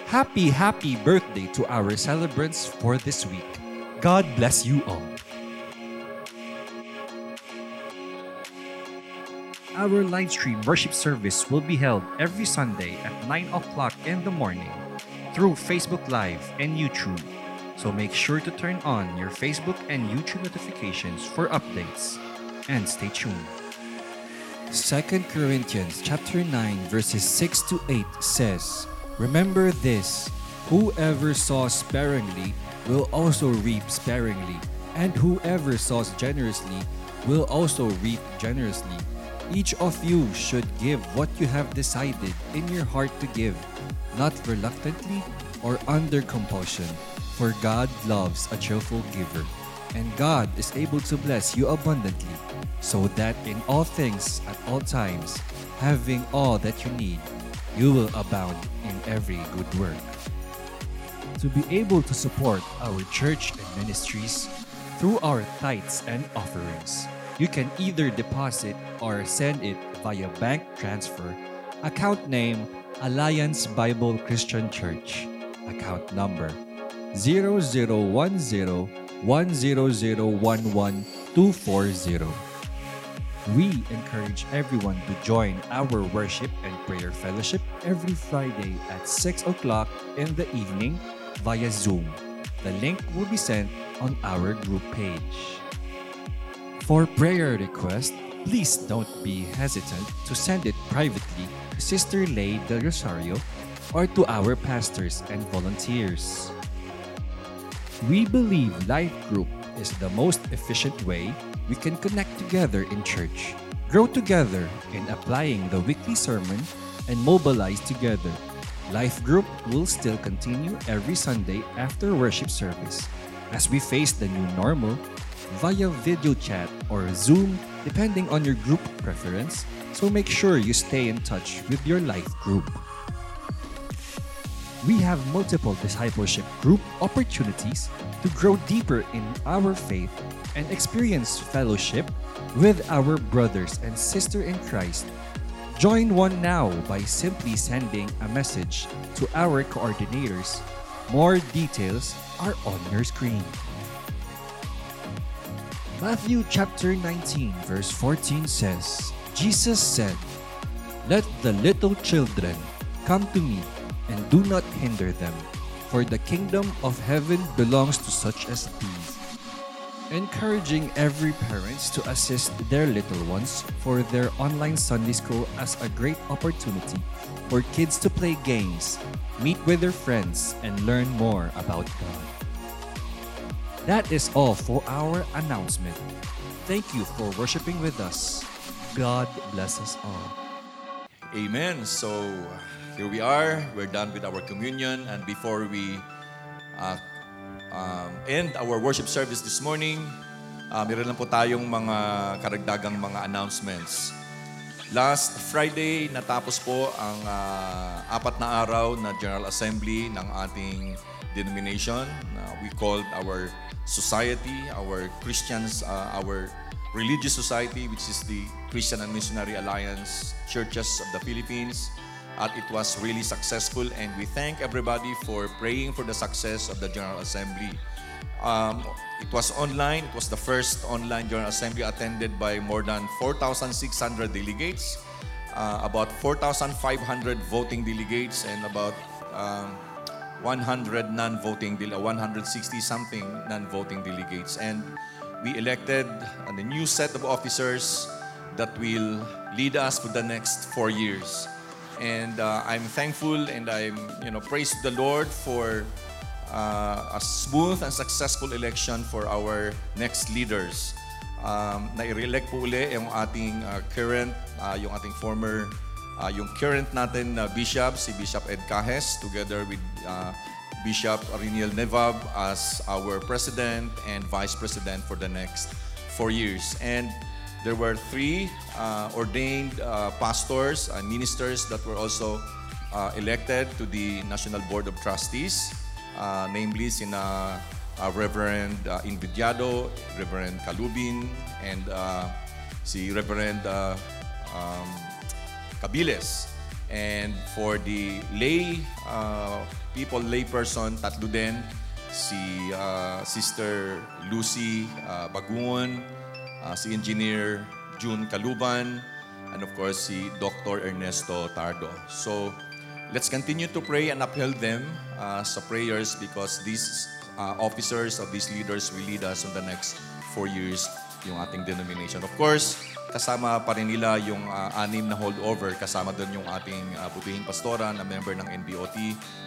Happy, happy birthday to our celebrants for this week. God bless you all. Our live stream worship service will be held every Sunday at 9 o'clock in the morning through Facebook Live and YouTube. So make sure to turn on your Facebook and YouTube notifications for updates. And stay tuned. 2 Corinthians chapter 9 verses 6 to 8 says, Remember this, whoever sows sparingly will also reap sparingly, and whoever sows generously will also reap generously. Each of you should give what you have decided in your heart to give, not reluctantly or under compulsion, for God loves a cheerful giver. And God is able to bless you abundantly, so that in all things at all times, having all that you need, you will abound in every good work. To be able to support our church and ministries through our tithes and offerings, you can either deposit or send it via bank transfer, account name Alliance Bible Christian Church, account number 0010-10011-240. We encourage everyone to join our worship and prayer fellowship every Friday at 6 o'clock in the evening via Zoom. The link will be sent on our group page. For prayer request, please don't be hesitant to send it privately to Sister Lay Del Rosario or to our pastors and volunteers. We believe Life Group is the most efficient way we can connect together in church, grow together in applying the weekly sermon, and mobilize together. Life Group will still continue every Sunday after worship service as we face the new normal via video chat or Zoom depending on your group preference. So make sure you stay in touch with your life group. We have multiple discipleship group opportunities to grow deeper in our faith and experience fellowship with our brothers and sisters in Christ, join one now by simply sending a message to our coordinators. More details are on your screen. Matthew chapter 19, verse 14 says, Jesus said, Let the little children come to me, and do not hinder them, for the kingdom of heaven belongs to such as these. Encouraging every parents to assist their little ones for their online Sunday school as a great opportunity for kids to play games, meet with their friends, and learn more about God. That is all for our announcement. Thank you for worshiping with us. God bless us all. Amen. So here we are. We're done with our communion. And before we uh, um, end our worship service this morning, uh, meron lang po tayong mga karagdagang mga announcements. Last Friday, natapos po ang ah, apat na araw na General Assembly ng ating denomination. na we called our society, our Christians, uh, our religious society, which is the Christian and Missionary Alliance Churches of the Philippines. At it was really successful and we thank everybody for praying for the success of the General Assembly. Um, it was online. It was the first online General Assembly attended by more than 4,600 delegates, uh, about 4,500 voting delegates, and about um, 100 non-voting, 160 something non-voting delegates. And we elected a new set of officers that will lead us for the next four years. And uh, I'm thankful and I'm, you know, praise the Lord for uh, a smooth and successful election for our next leaders. Um, na-elect po uli yung ating uh, current, uh, yung ating former, uh, yung current natin na bishop, si Bishop Ed Cajes, together with uh, Bishop Ariniel Nevab as our president and vice president for the next four years. And there were three uh, ordained uh, pastors and ministers that were also uh, elected to the National Board of Trustees, uh, namely sina uh, Reverend uh, Invidiado, Reverend Kalubin, and uh, si Reverend um, Cabiles. And for the lay people, lay person, tatlo din, si Sister Lucy Bagungon, uh, si Engineer June Kaluban, and of course si Dr. Ernesto Tardo. So let's continue to pray and uphold them uh, sa prayers because these uh, officers of these leaders will lead us in the next four years yung ating denomination. Of course, kasama pa rin nila yung uh, anim na holdover, kasama doon yung ating uh, butihing pastora na member ng NBOT,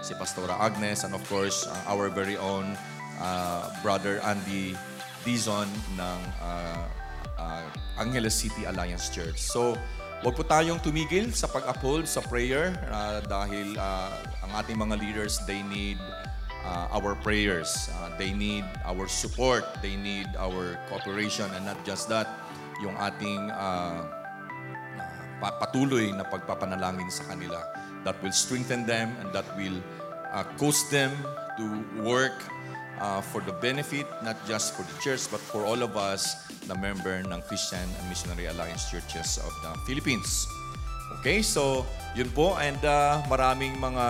si Pastora Agnes, and of course, uh, our very own uh, brother Andy Dizon ng uh, uh, Angeles City Alliance Church. So, Huwag po tayong tumigil sa pag-uphold sa prayer uh, dahil uh, ang ating mga leaders, they need uh, our prayers. Uh, they need our support. They need our cooperation. And not just that, yung ating uh, pa- patuloy na pagpapanalangin sa kanila that will strengthen them and that will uh, cause them to work uh, for the benefit not just for the church but for all of us na member ng Christian and Missionary Alliance Churches of the Philippines. Okay, so yun po and uh, maraming mga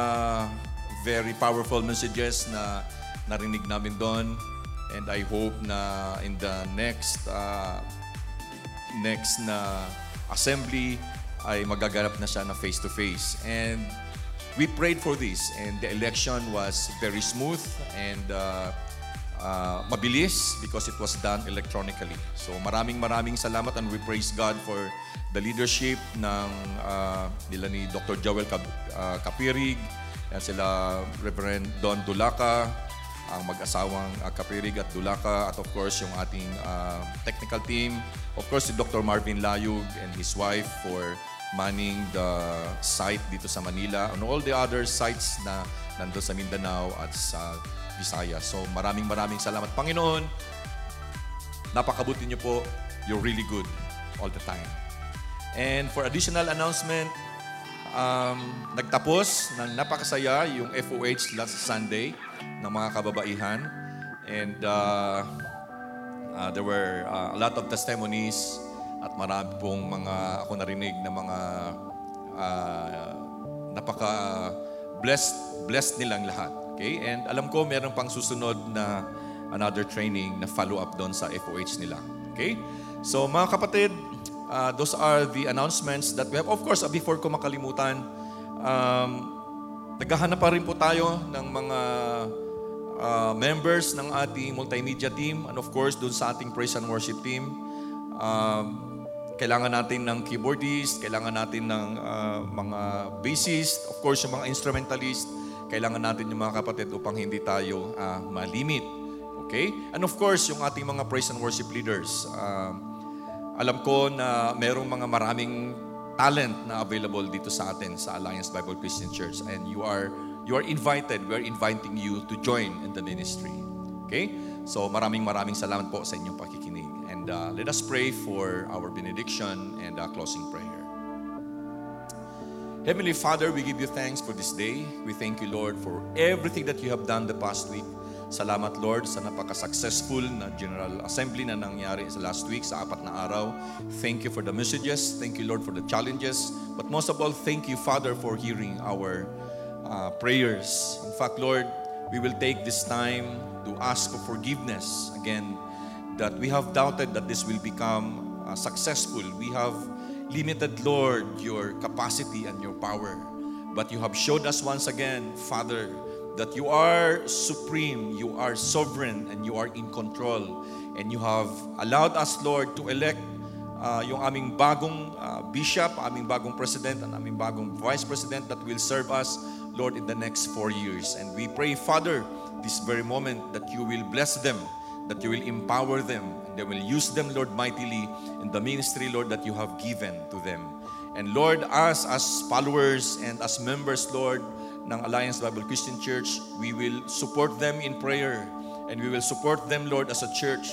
very powerful messages na narinig namin doon and I hope na in the next uh, next na assembly ay magaganap na siya na face-to-face. And we prayed for this and the election was very smooth and uh, uh, mabilis because it was done electronically. So maraming maraming salamat and we praise God for the leadership ng uh, nila ni Dr. Joel Cap- uh, Kapirig, yan sila Reverend Don Dulaca, ang mag-asawang uh, Kapirig at Dulaca, at of course yung ating uh, technical team. Of course, si Dr. Marvin Layug and his wife for manning the site dito sa Manila and all the other sites na nandun sa Mindanao at sa Visayas. So maraming maraming salamat. Panginoon, napakabuti niyo po. You're really good all the time. And for additional announcement, um, nagtapos ng napakasaya yung FOH last Sunday ng mga kababaihan. And uh, uh, there were uh, a lot of testimonies at marami pong mga ako narinig na mga uh, napaka blessed blessed nilang lahat. Okay? And alam ko meron pang susunod na another training na follow up doon sa FOH nila. Okay? So mga kapatid, uh, those are the announcements that we have. Of course, uh, before ko makalimutan, um, naghahanap pa rin po tayo ng mga uh, members ng ating multimedia team and of course doon sa ating praise and worship team. Um, kailangan natin ng keyboardist, kailangan natin ng uh, mga bassist, of course yung mga instrumentalist, kailangan natin yung mga kapatid upang hindi tayo uh, malimit. Okay? And of course, yung ating mga praise and worship leaders. Um, alam ko na merong mga maraming talent na available dito sa atin sa Alliance Bible Christian Church and you are you are invited we are inviting you to join in the ministry okay so maraming maraming salamat po sa inyong pakikinig and uh, let us pray for our benediction and uh, closing prayer Heavenly Father, we give you thanks for this day. We thank you, Lord, for everything that you have done the past week. Salamat, Lord, sa napaka-successful na General Assembly na nangyari sa last week, sa apat na araw. Thank you for the messages. Thank you, Lord, for the challenges. But most of all, thank you, Father, for hearing our uh, prayers. In fact, Lord, we will take this time to ask for forgiveness again that we have doubted that this will become uh, successful. We have limited, Lord, your capacity and your power. But you have showed us once again, Father, that you are supreme, you are sovereign, and you are in control. And you have allowed us, Lord, to elect uh, yung aming bagong uh, bishop, aming bagong president, and aming bagong vice president that will serve us, Lord, in the next four years. And we pray, Father, this very moment that you will bless them, that you will empower them, they will use them, Lord, mightily in the ministry, Lord, that you have given to them. And Lord, us as followers and as members, Lord, ng Alliance Bible Christian Church, we will support them in prayer and we will support them, Lord, as a church.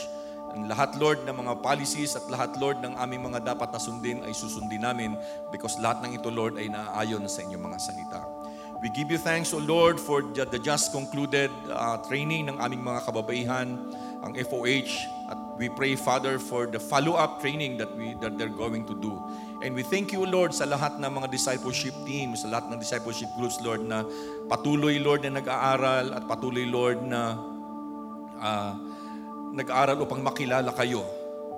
Ang lahat, Lord, ng mga policies at lahat, Lord, ng aming mga dapat na sundin ay susundin namin because lahat ng ito, Lord, ay naaayon sa inyong mga salita. We give you thanks, O Lord, for the just concluded uh, training ng aming mga kababaihan, ang FOH. At we pray, Father, for the follow-up training that, we, that they're going to do. And we thank you, Lord, sa lahat ng mga discipleship teams, sa lahat ng discipleship groups, Lord, na patuloy, Lord, na nag-aaral at patuloy, Lord, na ah, nag-aaral upang makilala kayo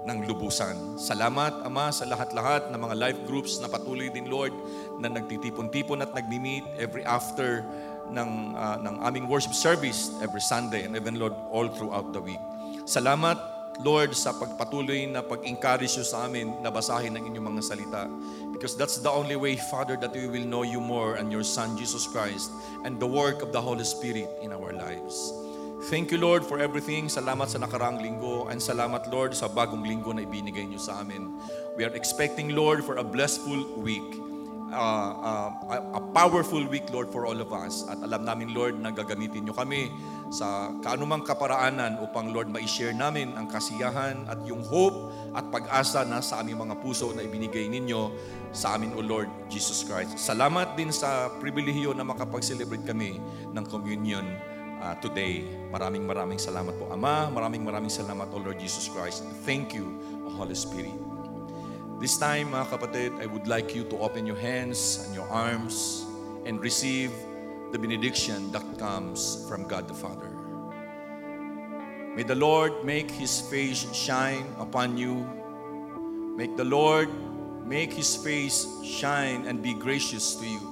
ng lubusan. Salamat, Ama, sa lahat-lahat ng mga life groups na patuloy din, Lord, na nagtitipon-tipon at nagmi-meet every after ng, ah, ng aming worship service every Sunday and even, Lord, all throughout the week. Salamat, Lord, sa pagpatuloy na pag-encourage nyo sa amin na basahin ang inyong mga salita. Because that's the only way, Father, that we will know you more and your Son, Jesus Christ, and the work of the Holy Spirit in our lives. Thank you, Lord, for everything. Salamat sa nakaraang linggo and salamat, Lord, sa bagong linggo na ibinigay niyo sa amin. We are expecting, Lord, for a blessful week. Uh, uh, a, powerful week, Lord, for all of us. At alam namin, Lord, na gagamitin niyo kami sa kaanumang kaparaanan upang, Lord, ma-share namin ang kasiyahan at yung hope at pag-asa na sa aming mga puso na ibinigay ninyo sa amin, O Lord Jesus Christ. Salamat din sa pribilehiyo na makapag-celebrate kami ng communion uh, today. Maraming maraming salamat po, Ama. Maraming maraming salamat, O Lord Jesus Christ. Thank you, O Holy Spirit. This time, mga kapatid, I would like you to open your hands and your arms and receive the benediction that comes from God the Father. May the Lord make His face shine upon you. Make the Lord make His face shine and be gracious to you.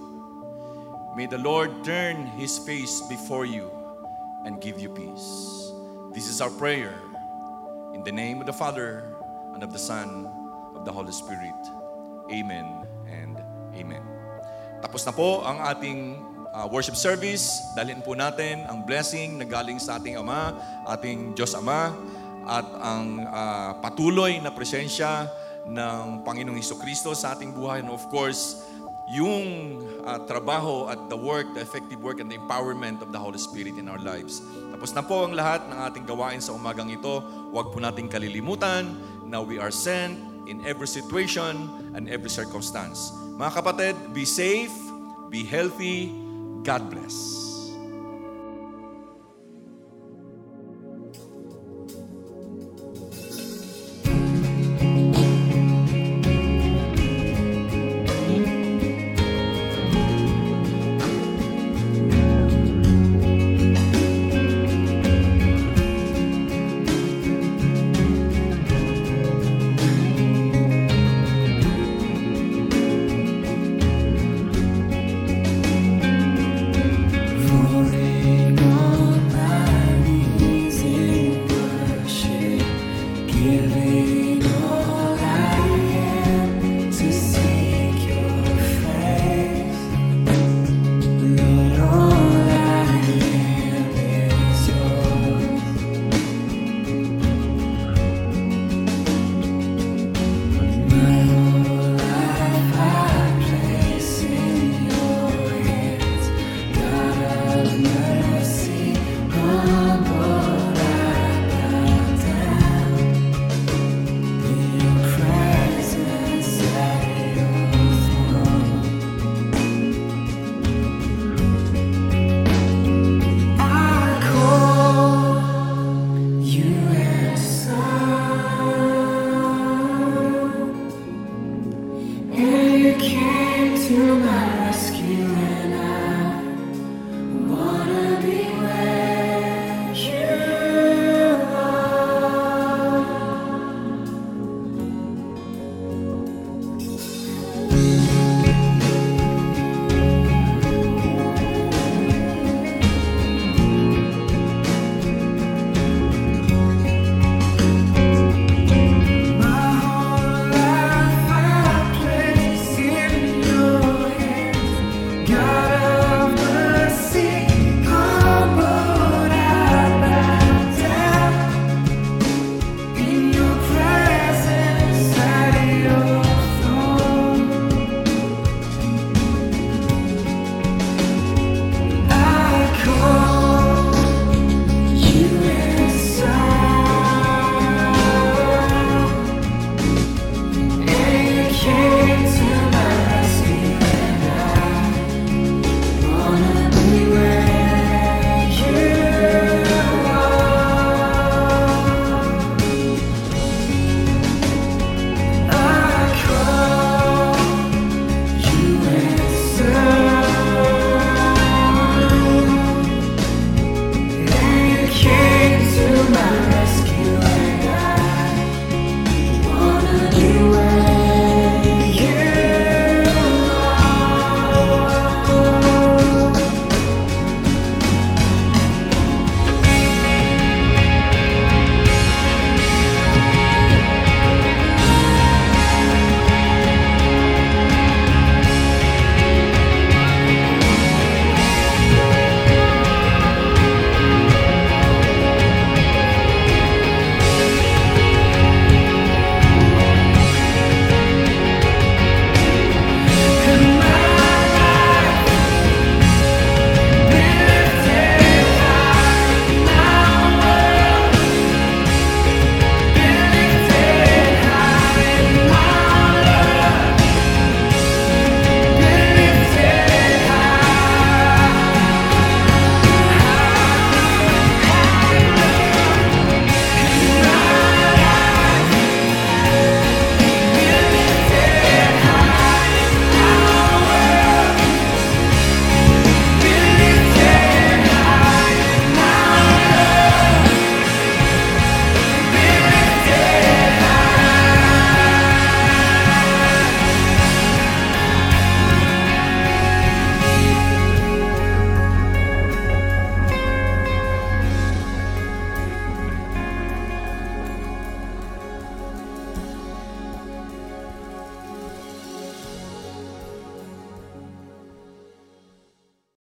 May the Lord turn His face before you and give you peace. This is our prayer. In the name of the Father, and of the Son, the Holy Spirit. Amen and Amen. Tapos na po ang ating uh, worship service. Dalhin po natin ang blessing na galing sa ating Ama, ating Diyos Ama, at ang uh, patuloy na presensya ng Panginoong Heso Kristo sa ating buhay. And of course, yung uh, trabaho at the work, the effective work and the empowerment of the Holy Spirit in our lives. Tapos na po ang lahat ng ating gawain sa umagang ito. Huwag po nating kalilimutan na we are sent in every situation and every circumstance. Mga kapatid, be safe, be healthy, God bless.